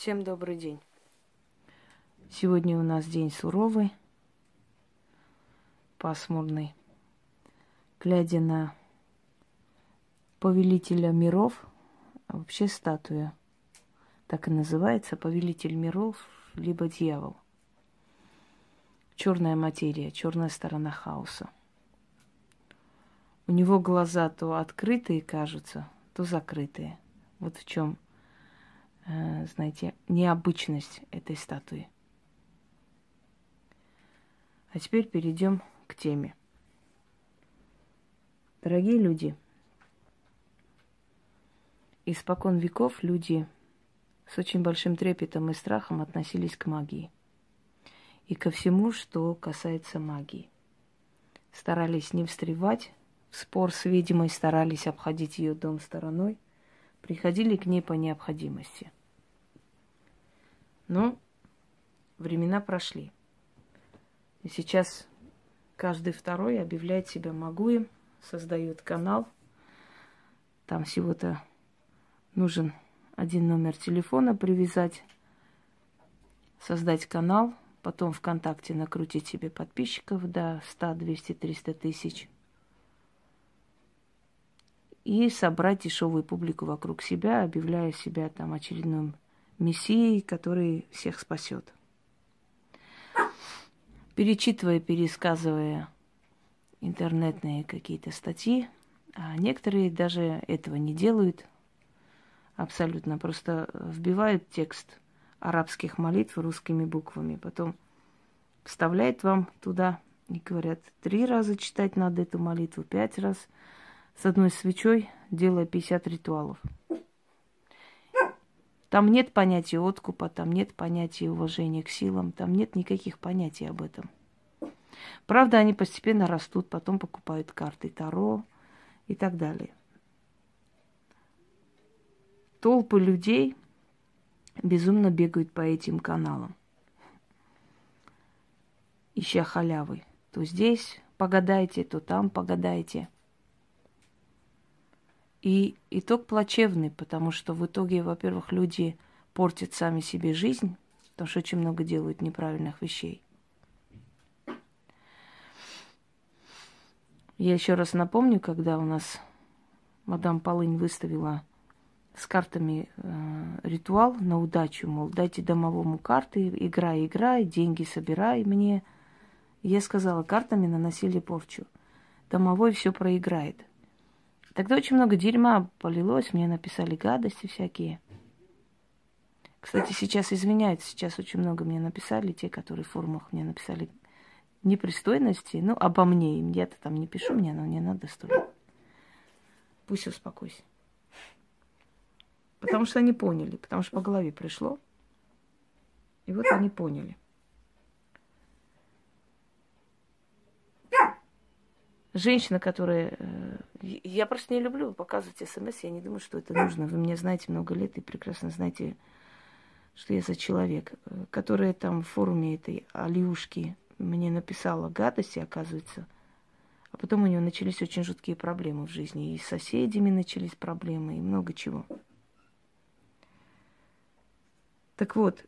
Всем добрый день. Сегодня у нас день суровый, пасмурный. Глядя на повелителя миров, вообще статуя, так и называется, повелитель миров, либо дьявол. Черная материя, черная сторона хаоса. У него глаза то открытые кажутся, то закрытые. Вот в чем знаете, необычность этой статуи. А теперь перейдем к теме. Дорогие люди, испокон веков люди с очень большим трепетом и страхом относились к магии и ко всему, что касается магии. Старались не встревать в спор с ведьмой, старались обходить ее дом стороной, приходили к ней по необходимости – но времена прошли. И сейчас каждый второй объявляет себя могуем, создает канал. Там всего-то нужен один номер телефона привязать, создать канал, потом ВКонтакте накрутить себе подписчиков до 100, 200, 300 тысяч и собрать дешевую публику вокруг себя, объявляя себя там очередным Мессией, который всех спасет. Перечитывая, пересказывая интернетные какие-то статьи, а некоторые даже этого не делают абсолютно, просто вбивают текст арабских молитв русскими буквами, потом вставляют вам туда и говорят, три раза читать надо эту молитву, пять раз с одной свечой, делая 50 ритуалов. Там нет понятия откупа, там нет понятия уважения к силам, там нет никаких понятий об этом. Правда, они постепенно растут, потом покупают карты Таро и так далее. Толпы людей безумно бегают по этим каналам, ища халявы. То здесь погадайте, то там погадайте – и итог плачевный, потому что в итоге, во-первых, люди портят сами себе жизнь, потому что очень много делают неправильных вещей. Я еще раз напомню, когда у нас мадам Полынь выставила с картами э, ритуал на удачу, мол, дайте домовому карты, играй, играй, деньги собирай мне. я сказала, картами наносили порчу. Домовой все проиграет. Тогда очень много дерьма полилось, мне написали гадости всякие. Кстати, сейчас извиняюсь, сейчас очень много мне написали, те, которые в форумах мне написали непристойности, ну, обо мне. Я-то там не пишу, мне оно не надо столько. Пусть успокойся. Потому что они поняли, потому что по голове пришло. И вот они поняли. Женщина, которая... Э, я просто не люблю показывать смс, я не думаю, что это нужно. Вы меня знаете много лет и прекрасно знаете, что я за человек, э, которая там в форуме этой Алиушки мне написала гадости, оказывается. А потом у нее начались очень жуткие проблемы в жизни. И с соседями начались проблемы, и много чего. Так вот,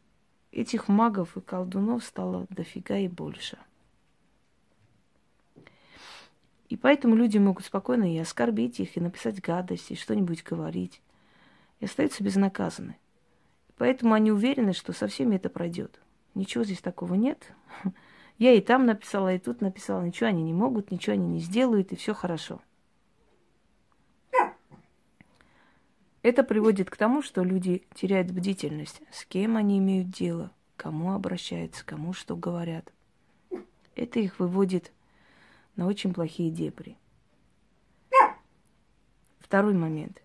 этих магов и колдунов стало дофига и больше – и поэтому люди могут спокойно и оскорбить их, и написать гадости, и что-нибудь говорить. И остаются безнаказаны. Поэтому они уверены, что со всеми это пройдет. Ничего здесь такого нет. Я и там написала, и тут написала. Ничего они не могут, ничего они не сделают, и все хорошо. Это приводит к тому, что люди теряют бдительность, с кем они имеют дело, кому обращаются, кому что говорят. Это их выводит на очень плохие дебри. Второй момент.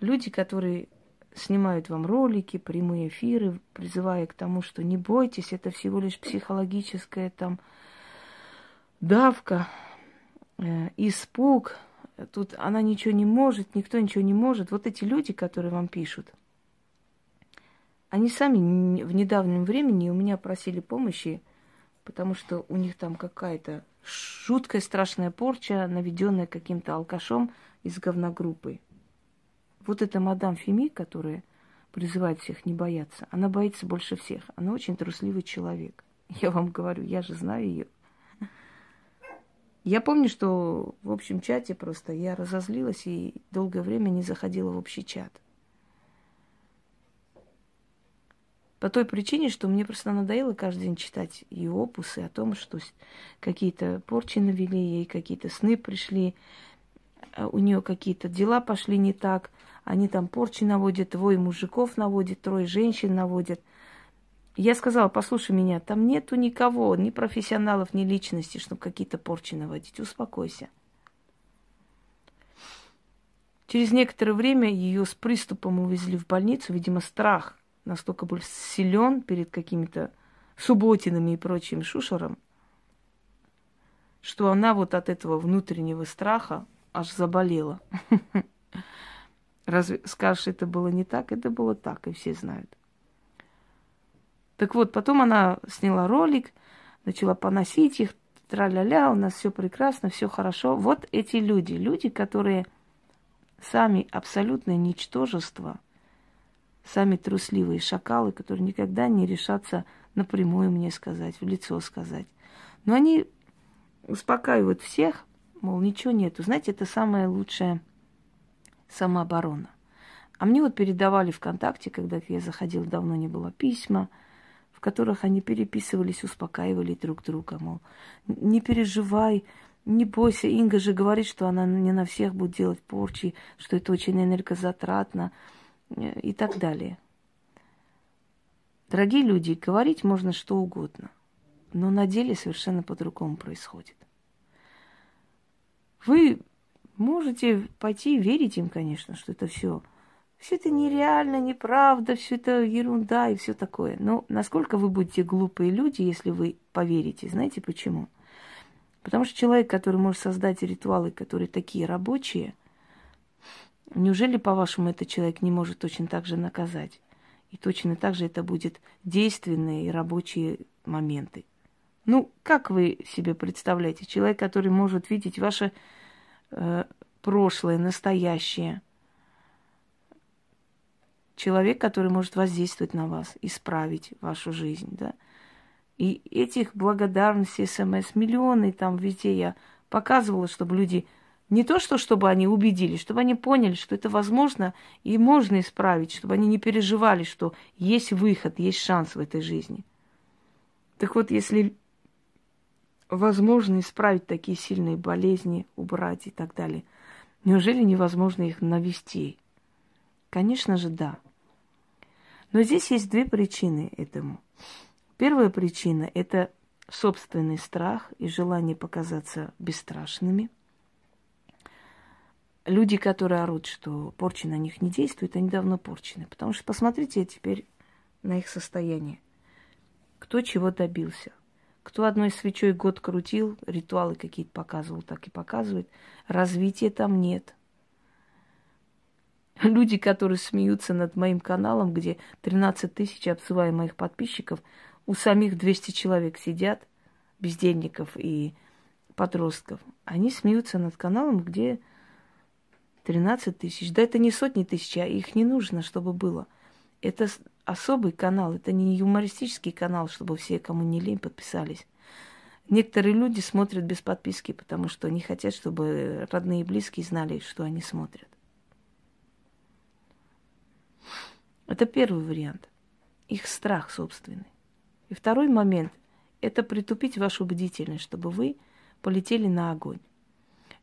Люди, которые снимают вам ролики, прямые эфиры, призывая к тому, что не бойтесь, это всего лишь психологическая там давка, э, испуг, тут она ничего не может, никто ничего не может. Вот эти люди, которые вам пишут, они сами в недавнем времени у меня просили помощи, потому что у них там какая-то жуткая страшная порча, наведенная каким-то алкашом из говногруппы. Вот эта мадам Феми, которая призывает всех не бояться. Она боится больше всех. Она очень трусливый человек. Я вам говорю, я же знаю ее. Я помню, что в общем чате просто я разозлилась и долгое время не заходила в общий чат. По той причине, что мне просто надоело каждый день читать ее опусы о том, что какие-то порчи навели ей, какие-то сны пришли, а у нее какие-то дела пошли не так, они там порчи наводят, двое мужиков наводят, трое женщин наводят – я сказала, послушай меня, там нету никого, ни профессионалов, ни личности, чтобы какие-то порчи наводить. Успокойся. Через некоторое время ее с приступом увезли в больницу. Видимо, страх настолько был силен перед какими-то субботинами и прочим шушером, что она вот от этого внутреннего страха аж заболела. Разве скажешь, это было не так? Это было так, и все знают. Так вот, потом она сняла ролик, начала поносить их, тра-ля-ля, у нас все прекрасно, все хорошо. Вот эти люди, люди, которые сами абсолютное ничтожество, сами трусливые шакалы, которые никогда не решатся напрямую мне сказать, в лицо сказать. Но они успокаивают всех, мол, ничего нету. Знаете, это самая лучшая самооборона. А мне вот передавали ВКонтакте, когда я заходила, давно не было письма – в которых они переписывались, успокаивали друг друга, мол, не переживай, не бойся, Инга же говорит, что она не на всех будет делать порчи, что это очень энергозатратно и так далее. Дорогие люди, говорить можно что угодно, но на деле совершенно по-другому происходит. Вы можете пойти верить им, конечно, что это все все это нереально, неправда, все это ерунда и все такое. Но насколько вы будете глупые люди, если вы поверите? Знаете почему? Потому что человек, который может создать ритуалы, которые такие рабочие, неужели, по-вашему, этот человек не может точно так же наказать? И точно так же это будет действенные и рабочие моменты. Ну, как вы себе представляете? Человек, который может видеть ваше э, прошлое, настоящее – человек, который может воздействовать на вас, исправить вашу жизнь, да. И этих благодарностей, смс, миллионы там везде я показывала, чтобы люди не то, что чтобы они убедились, чтобы они поняли, что это возможно и можно исправить, чтобы они не переживали, что есть выход, есть шанс в этой жизни. Так вот, если возможно исправить такие сильные болезни, убрать и так далее, неужели невозможно их навести? Конечно же, да. Но здесь есть две причины этому. Первая причина – это собственный страх и желание показаться бесстрашными. Люди, которые орут, что порча на них не действует, они давно порчены. Потому что посмотрите теперь на их состояние. Кто чего добился. Кто одной свечой год крутил, ритуалы какие-то показывал, так и показывает. Развития там нет люди, которые смеются над моим каналом, где 13 тысяч обзываю моих подписчиков, у самих 200 человек сидят, бездельников и подростков. Они смеются над каналом, где 13 тысяч. Да это не сотни тысяч, а их не нужно, чтобы было. Это особый канал, это не юмористический канал, чтобы все, кому не лень, подписались. Некоторые люди смотрят без подписки, потому что не хотят, чтобы родные и близкие знали, что они смотрят. Это первый вариант. Их страх собственный. И второй момент – это притупить вашу бдительность, чтобы вы полетели на огонь.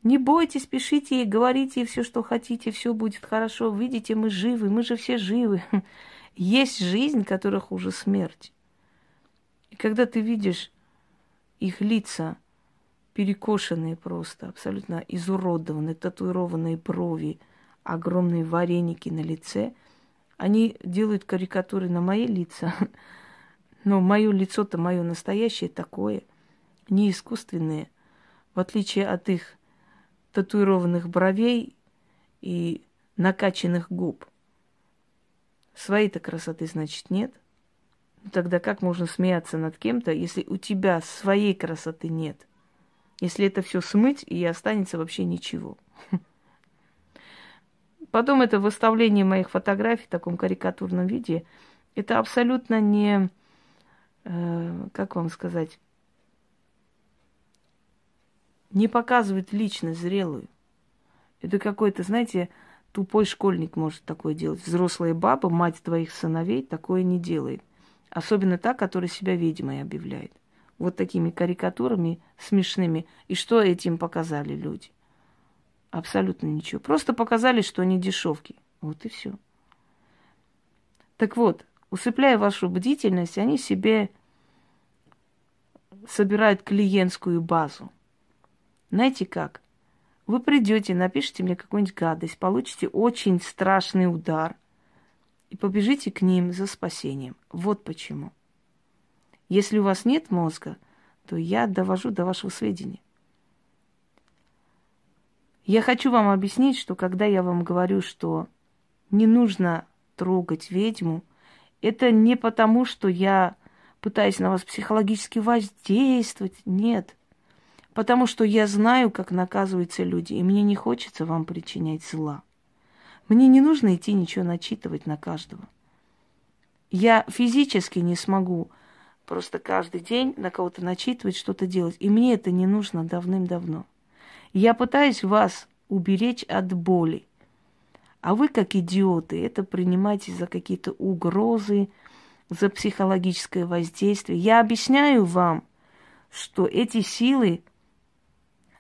Не бойтесь, пишите и говорите все, что хотите, все будет хорошо. Видите, мы живы, мы же все живы. Есть жизнь, которая хуже смерти. И когда ты видишь их лица, перекошенные просто, абсолютно изуродованные, татуированные брови, огромные вареники на лице – они делают карикатуры на мои лица, но мое лицо-то мое настоящее такое, не искусственное, в отличие от их татуированных бровей и накачанных губ. Своей-то красоты, значит, нет. Ну, тогда как можно смеяться над кем-то, если у тебя своей красоты нет? Если это все смыть и останется вообще ничего. Потом это выставление моих фотографий в таком карикатурном виде, это абсолютно не, э, как вам сказать, не показывает личность зрелую. Это какой-то, знаете, тупой школьник может такое делать. Взрослая баба, мать твоих сыновей, такое не делает. Особенно та, которая себя ведьмой объявляет. Вот такими карикатурами смешными. И что этим показали люди? Абсолютно ничего. Просто показали, что они дешевки. Вот и все. Так вот, усыпляя вашу бдительность, они себе собирают клиентскую базу. Знаете как? Вы придете, напишите мне какую-нибудь гадость, получите очень страшный удар и побежите к ним за спасением. Вот почему. Если у вас нет мозга, то я довожу до вашего сведения. Я хочу вам объяснить, что когда я вам говорю, что не нужно трогать ведьму, это не потому, что я пытаюсь на вас психологически воздействовать. Нет. Потому что я знаю, как наказываются люди, и мне не хочется вам причинять зла. Мне не нужно идти ничего начитывать на каждого. Я физически не смогу просто каждый день на кого-то начитывать, что-то делать. И мне это не нужно давным-давно. Я пытаюсь вас уберечь от боли. А вы, как идиоты, это принимаете за какие-то угрозы, за психологическое воздействие. Я объясняю вам, что эти силы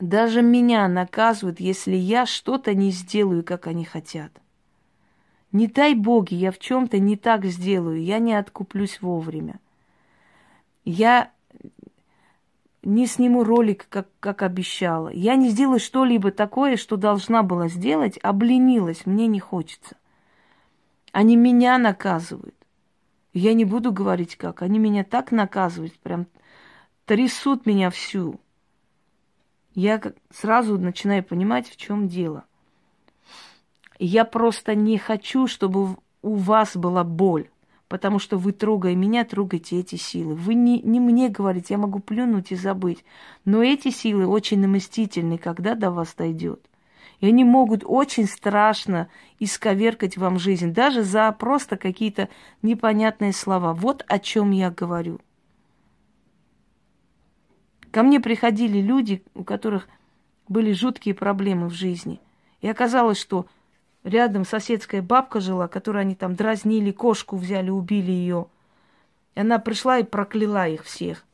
даже меня наказывают, если я что-то не сделаю, как они хотят. Не дай боги, я в чем-то не так сделаю, я не откуплюсь вовремя. Я не сниму ролик, как, как обещала. Я не сделаю что-либо такое, что должна была сделать, обленилась, мне не хочется. Они меня наказывают. Я не буду говорить как. Они меня так наказывают, прям трясут меня всю. Я сразу начинаю понимать, в чем дело. я просто не хочу, чтобы у вас была боль потому что вы, трогая меня, трогаете эти силы. Вы не, не мне говорите, я могу плюнуть и забыть, но эти силы очень мстительны, когда до вас дойдет. И они могут очень страшно исковеркать вам жизнь, даже за просто какие-то непонятные слова. Вот о чем я говорю. Ко мне приходили люди, у которых были жуткие проблемы в жизни. И оказалось, что Рядом соседская бабка жила, которую они там дразнили, кошку взяли, убили ее. И она пришла и прокляла их всех.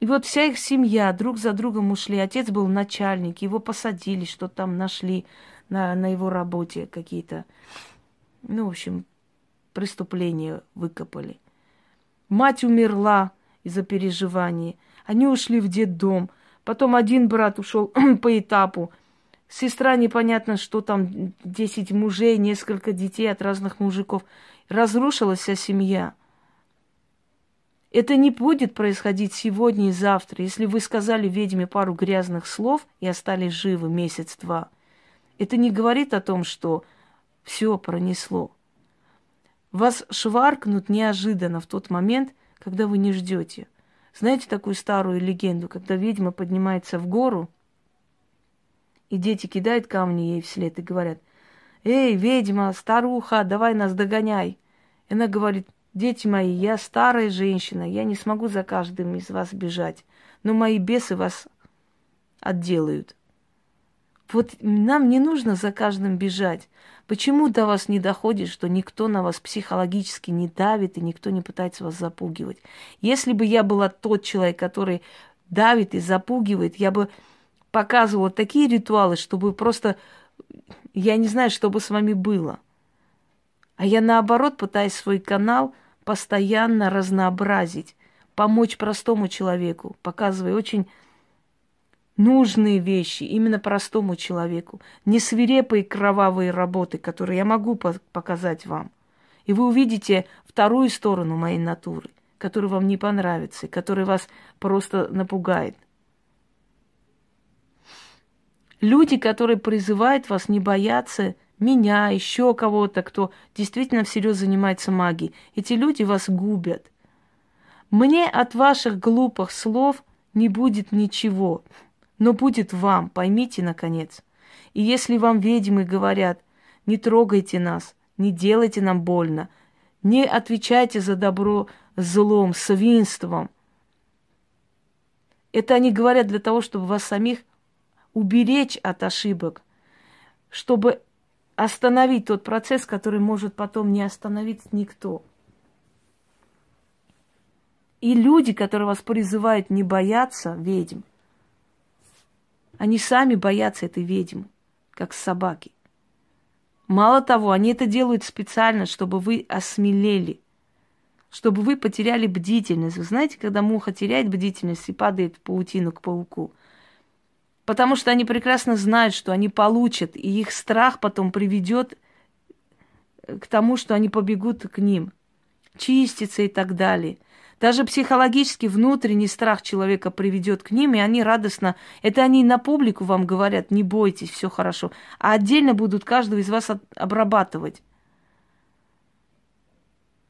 И вот вся их семья друг за другом ушли. Отец был начальник, его посадили, что там нашли на, на его работе какие-то, ну, в общем, преступления выкопали. Мать умерла из-за переживаний. Они ушли в детдом. Потом один брат ушел по этапу. Сестра непонятно, что там, 10 мужей, несколько детей от разных мужиков. Разрушилась вся семья. Это не будет происходить сегодня и завтра. Если вы сказали ведьме пару грязных слов и остались живы месяц-два, это не говорит о том, что все пронесло. Вас шваркнут неожиданно в тот момент, когда вы не ждете. Знаете такую старую легенду, когда ведьма поднимается в гору – и дети кидают камни ей вслед и говорят, «Эй, ведьма, старуха, давай нас догоняй!» И она говорит, «Дети мои, я старая женщина, я не смогу за каждым из вас бежать, но мои бесы вас отделают». Вот нам не нужно за каждым бежать. Почему до вас не доходит, что никто на вас психологически не давит и никто не пытается вас запугивать? Если бы я была тот человек, который давит и запугивает, я бы показывала такие ритуалы, чтобы просто, я не знаю, что бы с вами было. А я наоборот пытаюсь свой канал постоянно разнообразить, помочь простому человеку, показывая очень нужные вещи именно простому человеку, не свирепые кровавые работы, которые я могу показать вам. И вы увидите вторую сторону моей натуры, которая вам не понравится, которая вас просто напугает. Люди, которые призывают вас не бояться меня, еще кого-то, кто действительно всерьез занимается магией, эти люди вас губят. Мне от ваших глупых слов не будет ничего, но будет вам, поймите, наконец. И если вам ведьмы говорят, не трогайте нас, не делайте нам больно, не отвечайте за добро злом, свинством. Это они говорят для того, чтобы вас самих уберечь от ошибок, чтобы остановить тот процесс, который может потом не остановить никто. И люди, которые вас призывают не бояться ведьм, они сами боятся этой ведьмы, как собаки. Мало того, они это делают специально, чтобы вы осмелели, чтобы вы потеряли бдительность. Вы знаете, когда муха теряет бдительность и падает в паутину к пауку – Потому что они прекрасно знают, что они получат, и их страх потом приведет к тому, что они побегут к ним, чиститься и так далее. Даже психологически внутренний страх человека приведет к ним, и они радостно, это они на публику вам говорят, не бойтесь, все хорошо, а отдельно будут каждого из вас обрабатывать.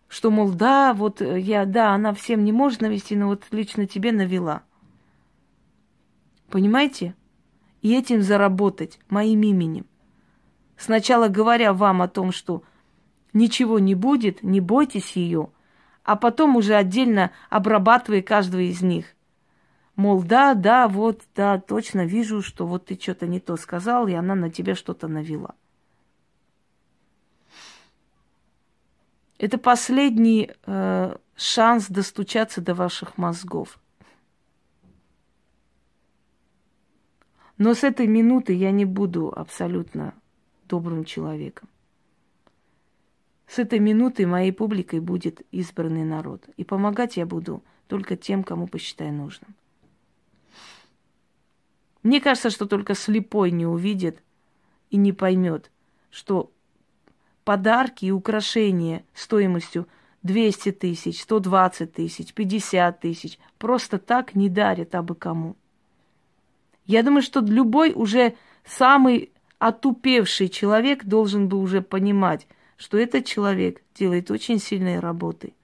Что, мол, да, вот я, да, она всем не может навести, но вот лично тебе навела. Понимаете? и этим заработать моим именем. Сначала говоря вам о том, что ничего не будет, не бойтесь ее, а потом уже отдельно обрабатывая каждого из них. Мол, да, да, вот, да, точно вижу, что вот ты что-то не то сказал, и она на тебя что-то навела. Это последний э, шанс достучаться до ваших мозгов. Но с этой минуты я не буду абсолютно добрым человеком. С этой минуты моей публикой будет избранный народ. И помогать я буду только тем, кому посчитаю нужным. Мне кажется, что только слепой не увидит и не поймет, что подарки и украшения стоимостью 200 тысяч, 120 тысяч, 50 тысяч просто так не дарят абы кому. Я думаю, что любой уже самый отупевший человек должен бы уже понимать, что этот человек делает очень сильные работы.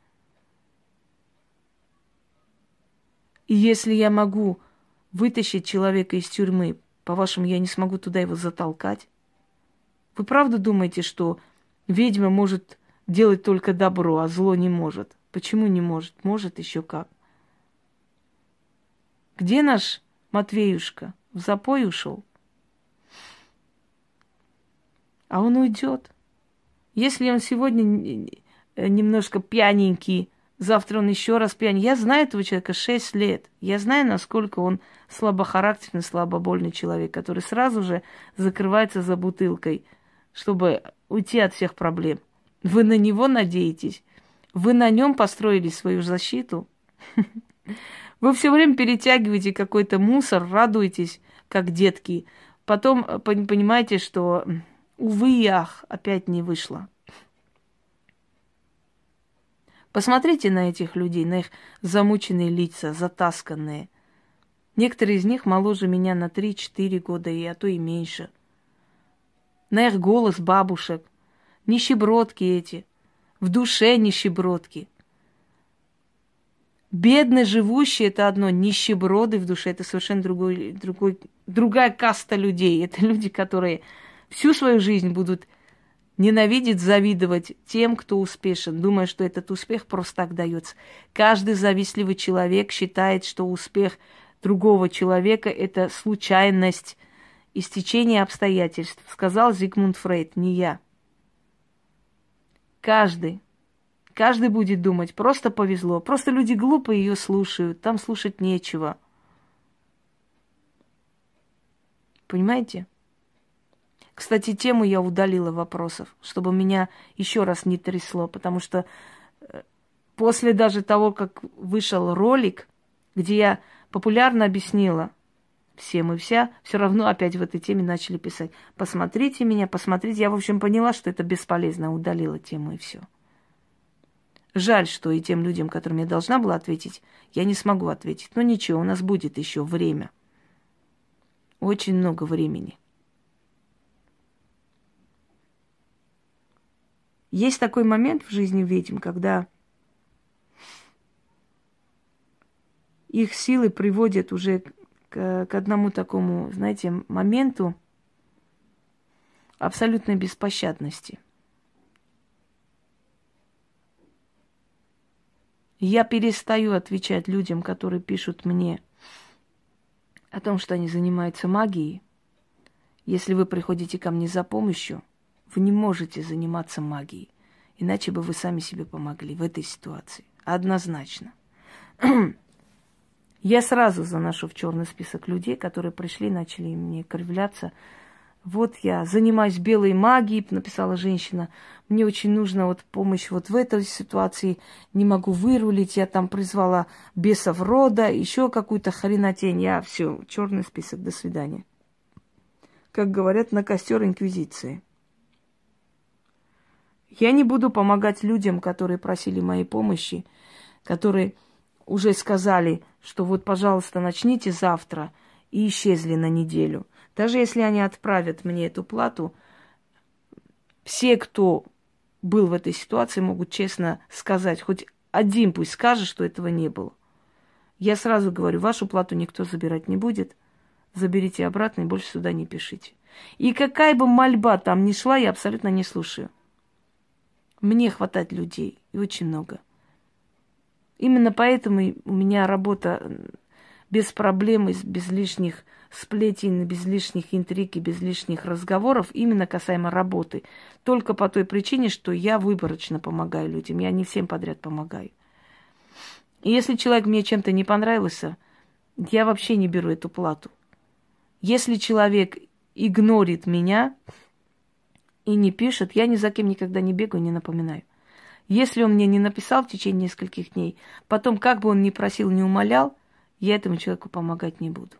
И если я могу вытащить человека из тюрьмы, по-вашему, я не смогу туда его затолкать? Вы правда думаете, что ведьма может делать только добро, а зло не может? Почему не может? Может еще как. Где наш Матвеюшка в запой ушел. А он уйдет. Если он сегодня немножко пьяненький, завтра он еще раз пьяный. Я знаю этого человека 6 лет. Я знаю, насколько он слабохарактерный, слабобольный человек, который сразу же закрывается за бутылкой, чтобы уйти от всех проблем. Вы на него надеетесь? Вы на нем построили свою защиту? Вы все время перетягиваете какой-то мусор, радуетесь, как детки. Потом э, понимаете, что, увы и ах, опять не вышло. Посмотрите на этих людей, на их замученные лица, затасканные. Некоторые из них моложе меня на 3-4 года, и а то и меньше. На их голос бабушек. Нищебродки эти. В душе нищебродки. Бедные живущие это одно, нищеброды в душе это совершенно другой, другой, другая каста людей. Это люди, которые всю свою жизнь будут ненавидеть, завидовать тем, кто успешен, думая, что этот успех просто так дается. Каждый завистливый человек считает, что успех другого человека – это случайность, истечение обстоятельств. Сказал Зигмунд Фрейд, не я. Каждый Каждый будет думать, просто повезло. Просто люди глупые ее слушают, там слушать нечего. Понимаете? Кстати, тему я удалила вопросов, чтобы меня еще раз не трясло, потому что э, после даже того, как вышел ролик, где я популярно объяснила всем и вся, все равно опять в этой теме начали писать. Посмотрите меня, посмотрите. Я, в общем, поняла, что это бесполезно, удалила тему и все. Жаль, что и тем людям, которым я должна была ответить, я не смогу ответить. Но ничего, у нас будет еще время. Очень много времени. Есть такой момент в жизни ведьм, когда их силы приводят уже к, к одному такому, знаете, моменту, абсолютной беспощадности. Я перестаю отвечать людям, которые пишут мне о том, что они занимаются магией. Если вы приходите ко мне за помощью, вы не можете заниматься магией, иначе бы вы сами себе помогли в этой ситуации. Однозначно. Я сразу заношу в черный список людей, которые пришли, начали мне кривляться. Вот я занимаюсь белой магией, написала женщина. Мне очень нужна вот помощь вот в этой ситуации. Не могу вырулить. Я там призвала бесов рода, еще какую-то хренотень. Я все, черный список, до свидания. Как говорят, на костер инквизиции. Я не буду помогать людям, которые просили моей помощи, которые уже сказали, что вот, пожалуйста, начните завтра, и исчезли на неделю. Даже если они отправят мне эту плату, все, кто был в этой ситуации, могут честно сказать, хоть один пусть скажет, что этого не было. Я сразу говорю, вашу плату никто забирать не будет. Заберите обратно и больше сюда не пишите. И какая бы мольба там ни шла, я абсолютно не слушаю. Мне хватает людей, и очень много. Именно поэтому у меня работа без проблем, без лишних сплетен, без лишних интриг и без лишних разговоров, именно касаемо работы. Только по той причине, что я выборочно помогаю людям, я не всем подряд помогаю. И если человек мне чем-то не понравился, я вообще не беру эту плату. Если человек игнорит меня и не пишет, я ни за кем никогда не бегаю, не напоминаю. Если он мне не написал в течение нескольких дней, потом, как бы он ни просил, не умолял, я этому человеку помогать не буду.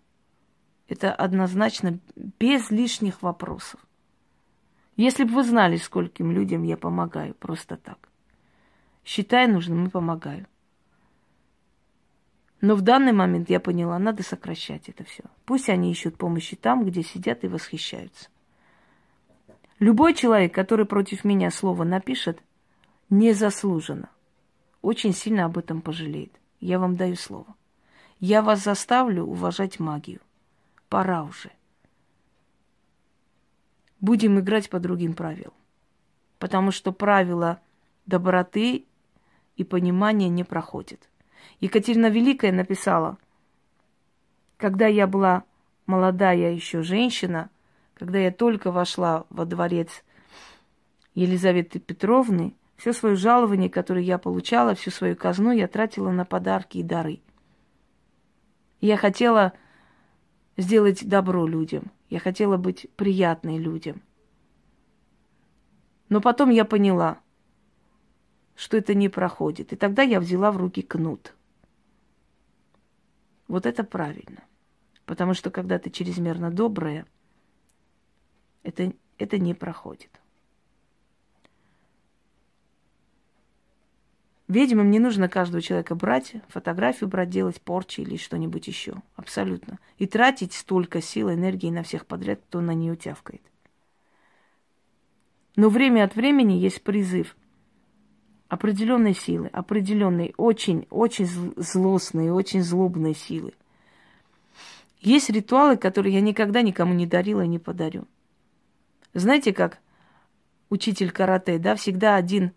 Это однозначно без лишних вопросов. Если бы вы знали, скольким людям я помогаю просто так. Считая нужным, и помогаю. Но в данный момент я поняла, надо сокращать это все. Пусть они ищут помощи там, где сидят и восхищаются. Любой человек, который против меня слово напишет, незаслуженно. Очень сильно об этом пожалеет. Я вам даю слово. Я вас заставлю уважать магию. Пора уже. Будем играть по другим правилам. Потому что правила доброты и понимания не проходят. Екатерина Великая написала, когда я была молодая еще женщина, когда я только вошла во дворец Елизаветы Петровны, все свое жалование, которое я получала, всю свою казну я тратила на подарки и дары. Я хотела сделать добро людям. Я хотела быть приятной людям. Но потом я поняла, что это не проходит. И тогда я взяла в руки кнут. Вот это правильно. Потому что когда ты чрезмерно добрая, это, это не проходит. Ведьмам не нужно каждого человека брать, фотографию брать, делать порчи или что-нибудь еще. Абсолютно. И тратить столько сил, энергии на всех подряд, кто на нее тявкает. Но время от времени есть призыв определенной силы, определенной, очень, очень злостной, очень злобной силы. Есть ритуалы, которые я никогда никому не дарила и не подарю. Знаете, как учитель карате, да, всегда один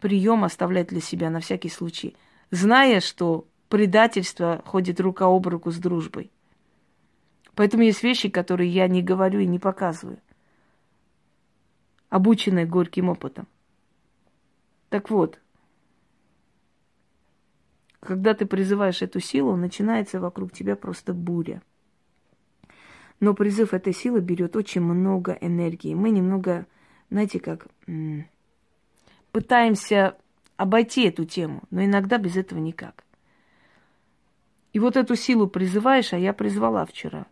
прием оставлять для себя на всякий случай, зная, что предательство ходит рука об руку с дружбой. Поэтому есть вещи, которые я не говорю и не показываю, обученные горьким опытом. Так вот, когда ты призываешь эту силу, начинается вокруг тебя просто буря. Но призыв этой силы берет очень много энергии. Мы немного, знаете, как пытаемся обойти эту тему, но иногда без этого никак. И вот эту силу призываешь, а я призвала вчера.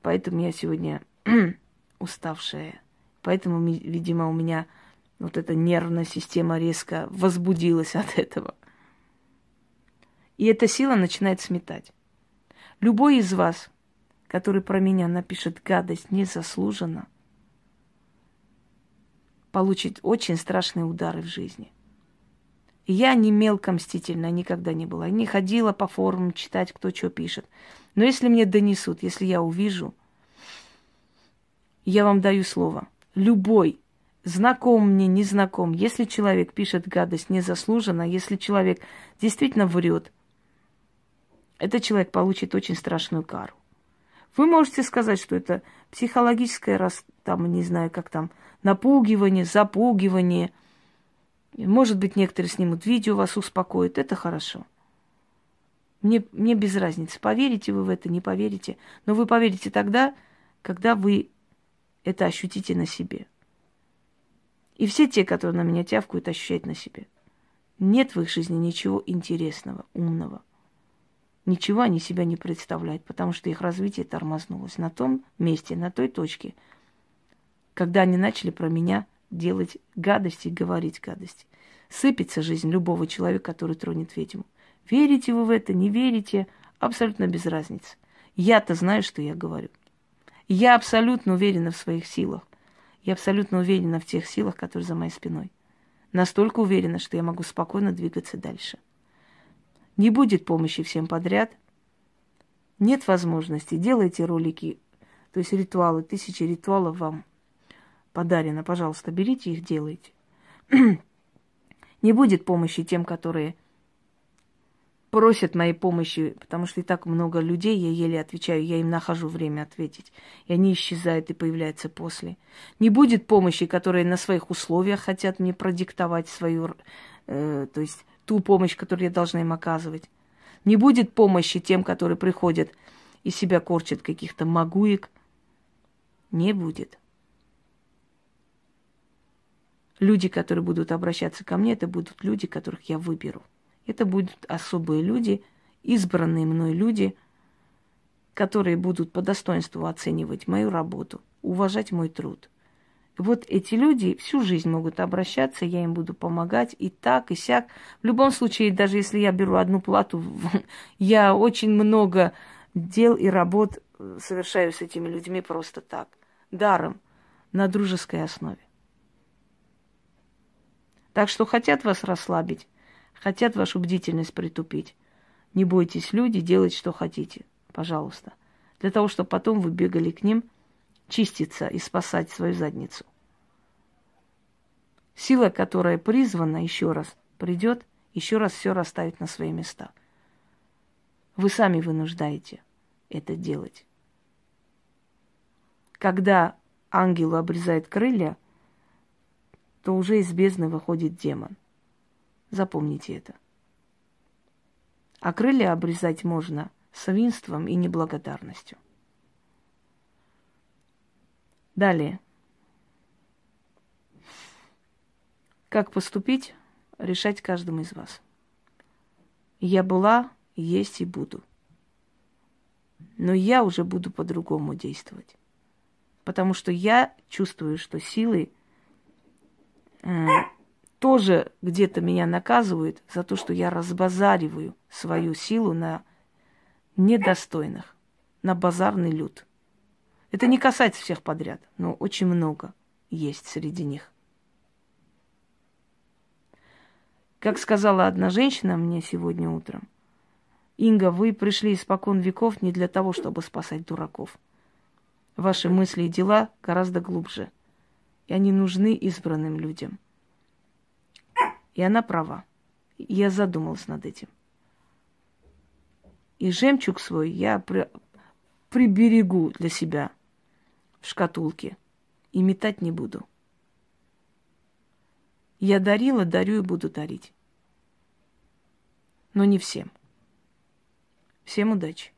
Поэтому я сегодня уставшая. Поэтому, видимо, у меня вот эта нервная система резко возбудилась от этого. И эта сила начинает сметать. Любой из вас, который про меня напишет гадость незаслуженно, получит очень страшные удары в жизни. Я не мелко мстительная никогда не была. Не ходила по форумам читать, кто что пишет. Но если мне донесут, если я увижу, я вам даю слово. любой, знаком мне, не знаком, если человек пишет гадость незаслуженно, если человек действительно врет, этот человек получит очень страшную кару. Вы можете сказать, что это психологическое, раз, там, не знаю, как там, напугивание, запугивание. Может быть, некоторые снимут видео, вас успокоят. Это хорошо. Мне, мне без разницы, поверите вы в это, не поверите. Но вы поверите тогда, когда вы это ощутите на себе. И все те, которые на меня тявкают, ощущают на себе. Нет в их жизни ничего интересного, умного. Ничего они себя не представляют, потому что их развитие тормознулось на том месте, на той точке, когда они начали про меня делать гадости и говорить гадости. Сыпется жизнь любого человека, который тронет ведьму. Верите вы в это, не верите, абсолютно без разницы. Я-то знаю, что я говорю. Я абсолютно уверена в своих силах. Я абсолютно уверена в тех силах, которые за моей спиной. Настолько уверена, что я могу спокойно двигаться дальше. Не будет помощи всем подряд. Нет возможности. Делайте ролики, то есть ритуалы. Тысячи ритуалов вам подарено. Пожалуйста, берите их, делайте. Не будет помощи тем, которые просят моей помощи, потому что и так много людей, я еле отвечаю, я им нахожу время ответить. И они исчезают и появляются после. Не будет помощи, которые на своих условиях хотят мне продиктовать свою, э, то есть ту помощь, которую я должна им оказывать. Не будет помощи тем, которые приходят и себя корчат каких-то магуек. Не будет. Люди, которые будут обращаться ко мне, это будут люди, которых я выберу. Это будут особые люди, избранные мной люди, которые будут по достоинству оценивать мою работу, уважать мой труд. Вот эти люди всю жизнь могут обращаться, я им буду помогать и так, и сяк. В любом случае, даже если я беру одну плату, я очень много дел и работ совершаю с этими людьми просто так, даром, на дружеской основе. Так что хотят вас расслабить, хотят вашу бдительность притупить. Не бойтесь, люди, делать, что хотите, пожалуйста. Для того, чтобы потом вы бегали к ним чиститься и спасать свою задницу. Сила, которая призвана еще раз, придет, еще раз все расставит на свои места. Вы сами вынуждаете это делать. Когда ангелу обрезает крылья, то уже из бездны выходит демон. Запомните это. А крылья обрезать можно свинством и неблагодарностью. Далее. Как поступить, решать каждому из вас. Я была, есть и буду. Но я уже буду по-другому действовать. Потому что я чувствую, что силы э, тоже где-то меня наказывают за то, что я разбазариваю свою силу на недостойных, на базарный люд. Это не касается всех подряд, но очень много есть среди них. Как сказала одна женщина мне сегодня утром, Инга, вы пришли испокон веков не для того, чтобы спасать дураков. Ваши мысли и дела гораздо глубже, и они нужны избранным людям – и она права. Я задумалась над этим. И жемчуг свой я при, приберегу для себя в шкатулке и метать не буду. Я дарила, дарю и буду дарить. Но не всем. Всем удачи.